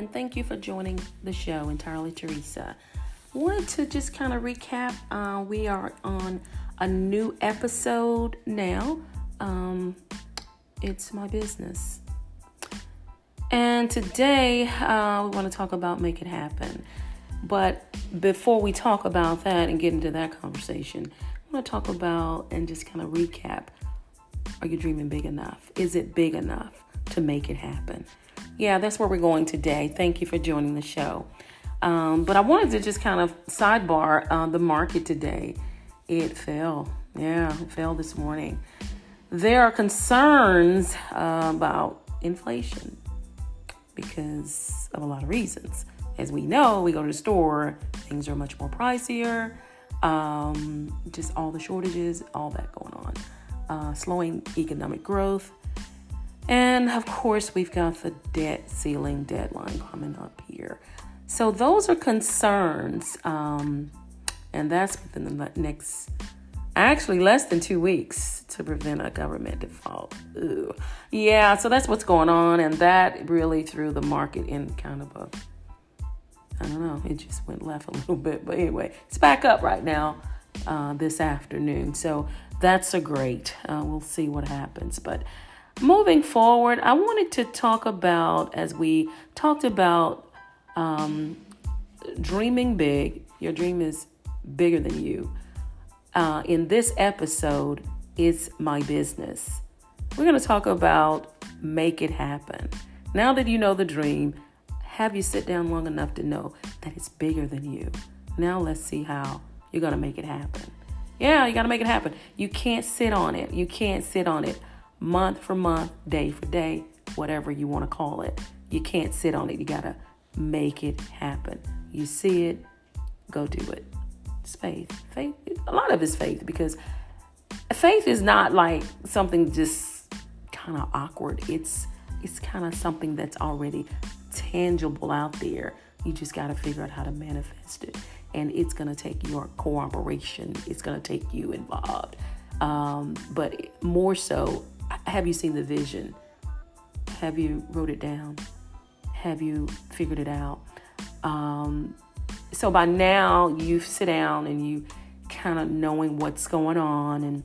and thank you for joining the show, Entirely Teresa. Wanted to just kind of recap. Uh, we are on a new episode now. Um, it's my business. And today uh, we want to talk about make it happen. But before we talk about that and get into that conversation, I want to talk about and just kind of recap are you dreaming big enough? Is it big enough to make it happen? Yeah, that's where we're going today. Thank you for joining the show. Um, but I wanted to just kind of sidebar uh, the market today. It fell. Yeah, it fell this morning. There are concerns uh, about inflation because of a lot of reasons. As we know, we go to the store, things are much more pricier. Um, just all the shortages, all that going on uh, slowing economic growth. And of course, we've got the debt ceiling deadline coming up here. So, those are concerns. Um, and that's within the next, actually, less than two weeks to prevent a government default. Ooh. Yeah, so that's what's going on. And that really threw the market in kind of a, I don't know, it just went left a little bit. But anyway, it's back up right now uh, this afternoon. So, that's a great. Uh, we'll see what happens. But moving forward, I wanted to talk about, as we talked about um, dreaming big, your dream is bigger than you. Uh, in this episode, it's my business. We're going to talk about make it happen. Now that you know the dream, have you sit down long enough to know that it's bigger than you? Now let's see how you're going to make it happen. Yeah, you got to make it happen. You can't sit on it. You can't sit on it month for month, day for day, whatever you want to call it. You can't sit on it. You got to make it happen. You see it, go do it. It's faith. Faith, a lot of it's faith because faith is not like something just kind of awkward. It's it's kind of something that's already tangible out there. You just got to figure out how to manifest it and it's going to take your cooperation. It's going to take you involved. Um, but more so, have you seen the vision? Have you wrote it down? Have you figured it out? Um, so by now, you sit down and you kind of knowing what's going on and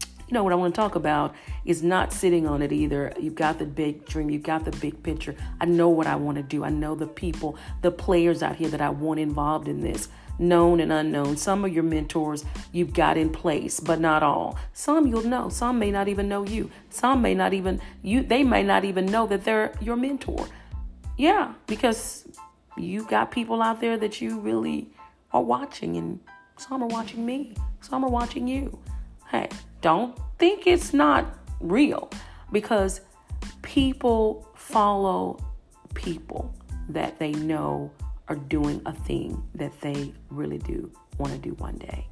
you know what I want to talk about is not sitting on it either. You've got the big dream, you've got the big picture. I know what I want to do. I know the people, the players out here that I want involved in this, known and unknown. Some of your mentors you've got in place, but not all. Some you'll know. Some may not even know you. Some may not even you they may not even know that they're your mentor. Yeah, because you got people out there that you really are watching and some are watching me. Some are watching you. Hey, don't think it's not real because people follow people that they know are doing a thing that they really do want to do one day.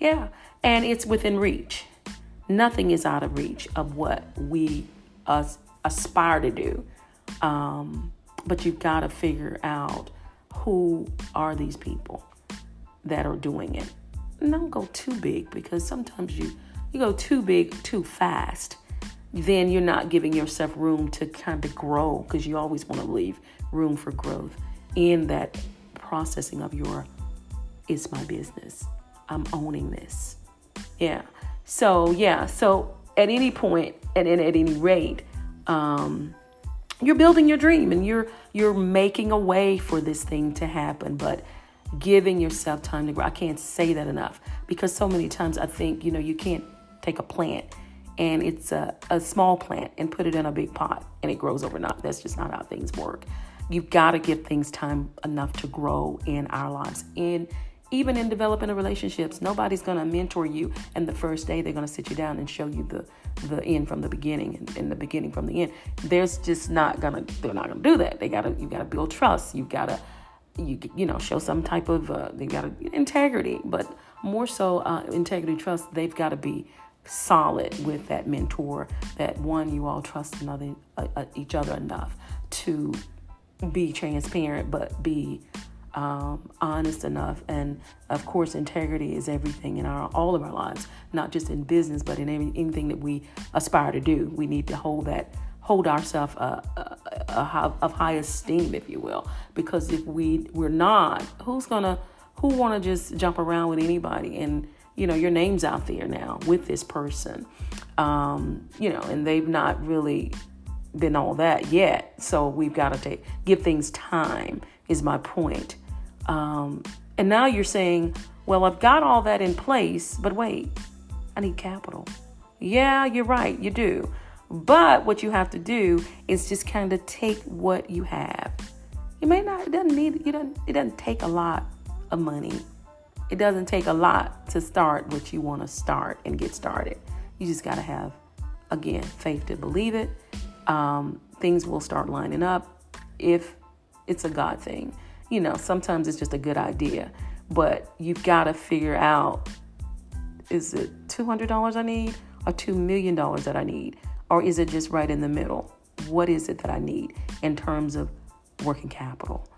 Yeah, and it's within reach. Nothing is out of reach of what we us aspire to do. Um, but you've got to figure out who are these people that are doing it don't go too big because sometimes you you go too big too fast then you're not giving yourself room to kind of grow because you always want to leave room for growth in that processing of your it's my business i'm owning this yeah so yeah so at any point and, at any rate um, you're building your dream and you're you're making a way for this thing to happen but giving yourself time to grow. I can't say that enough because so many times I think, you know, you can't take a plant and it's a, a small plant and put it in a big pot and it grows overnight. That's just not how things work. You've got to give things time enough to grow in our lives. And even in developing relationships, nobody's going to mentor you and the first day they're going to sit you down and show you the the end from the beginning and, and the beginning from the end. There's just not to they're not going to do that. They got to you got to build trust. You've got to you you know show some type of uh, they got integrity, but more so uh, integrity trust. They've got to be solid with that mentor. That one you all trust another uh, uh, each other enough to be transparent, but be um, honest enough. And of course, integrity is everything in our all of our lives, not just in business, but in any, anything that we aspire to do. We need to hold that hold ourselves uh, uh, uh, of high esteem, if you will. Because if we we're not, who's gonna who want to just jump around with anybody and you know your name's out there now with this person, um, you know, and they've not really been all that yet. So we've got to take give things time. Is my point. Um, and now you're saying, well, I've got all that in place, but wait, I need capital. Yeah, you're right, you do. But what you have to do is just kind of take what you have. You may not, it doesn't need, you don't, it doesn't take a lot of money. It doesn't take a lot to start what you want to start and get started. You just got to have, again, faith to believe it. Um, things will start lining up if it's a God thing. You know, sometimes it's just a good idea, but you've got to figure out is it $200 I need or $2 million that I need? Or is it just right in the middle? What is it that I need in terms of working capital?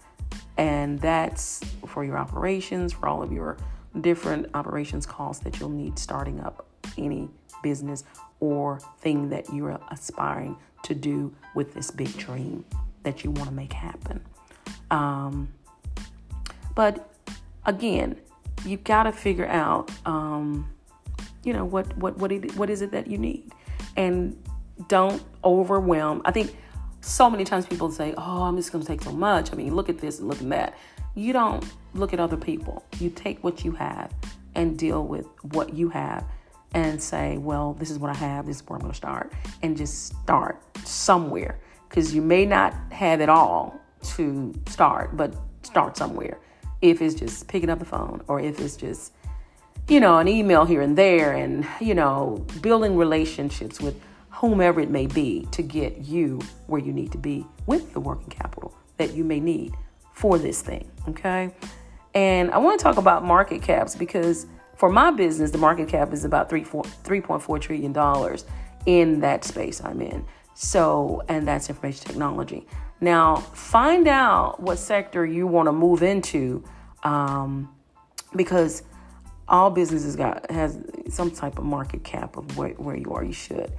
And that's for your operations, for all of your different operations costs that you'll need starting up any business or thing that you're aspiring to do with this big dream that you want to make happen. Um, but again, you've got to figure out, um, you know, what what what it, what is it that you need, and don't overwhelm. I think so many times people say, "Oh, I'm just going to take so much." I mean, look at this and look at that. You don't look at other people. You take what you have and deal with what you have and say, "Well, this is what I have. This is where I'm going to start," and just start somewhere because you may not have it all to start, but start somewhere. If it's just picking up the phone or if it's just you know, an email here and there and, you know, building relationships with whomever it may be to get you where you need to be with the working capital that you may need for this thing. Okay. And I want to talk about market caps because for my business, the market cap is about three, four, $3.4 trillion in that space I'm in. So, and that's information technology. Now, find out what sector you want to move into um, because all businesses got has some type of market cap of where, where you are. You should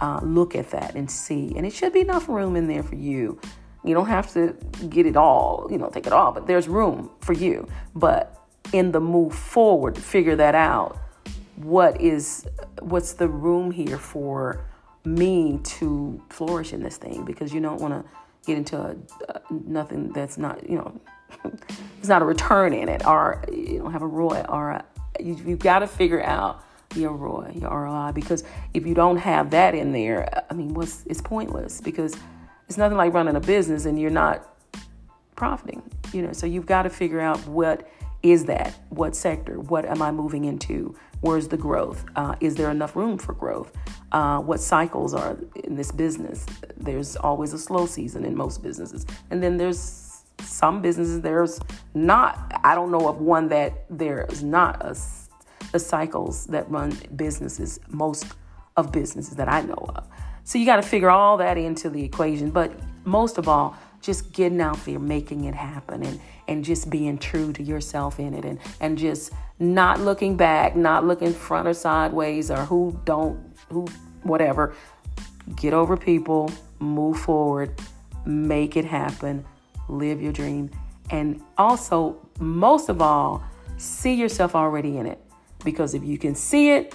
uh, look at that and see, and it should be enough room in there for you. You don't have to get it all, you know, take it all, but there's room for you. But in the move forward, figure that out. What is what's the room here for me to flourish in this thing? Because you don't want to get into a, nothing that's not, you know, it's not a return in it, or you don't have a ROI, or a, you, you've got to figure out your ROI, your ROI, because if you don't have that in there, I mean, what's it's pointless because it's nothing like running a business and you're not profiting, you know. So you've got to figure out what is that, what sector, what am I moving into, where's the growth, uh, is there enough room for growth, uh, what cycles are in this business. There's always a slow season in most businesses, and then there's some businesses there's not. I don't know of one that there's not a cycles that run businesses, most of businesses that I know of. So you got to figure all that into the equation. But most of all, just getting out there, making it happen, and and just being true to yourself in it, and and just not looking back, not looking front or sideways, or who don't who whatever. Get over people, move forward, make it happen, live your dream, and also most of all, see yourself already in it. Because if you can see it,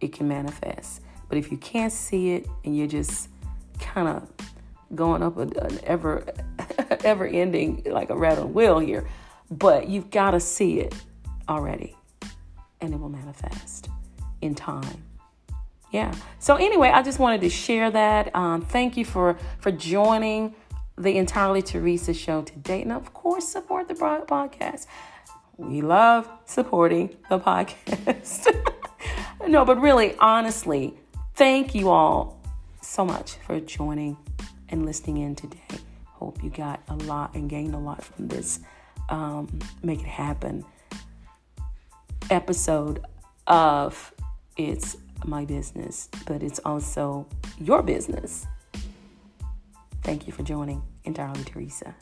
it can manifest. But if you can't see it and you're just kind of going up an ever ever ending like a rat on wheel here, but you've got to see it already and it will manifest in time. Yeah. So anyway, I just wanted to share that. Um, thank you for for joining the entirely Teresa show today, and of course, support the podcast we love supporting the podcast. no, but really, honestly, thank you all so much for joining and listening in today. Hope you got a lot and gained a lot from this um, Make It Happen episode of It's My Business, but it's also your business. Thank you for joining Entirely Teresa.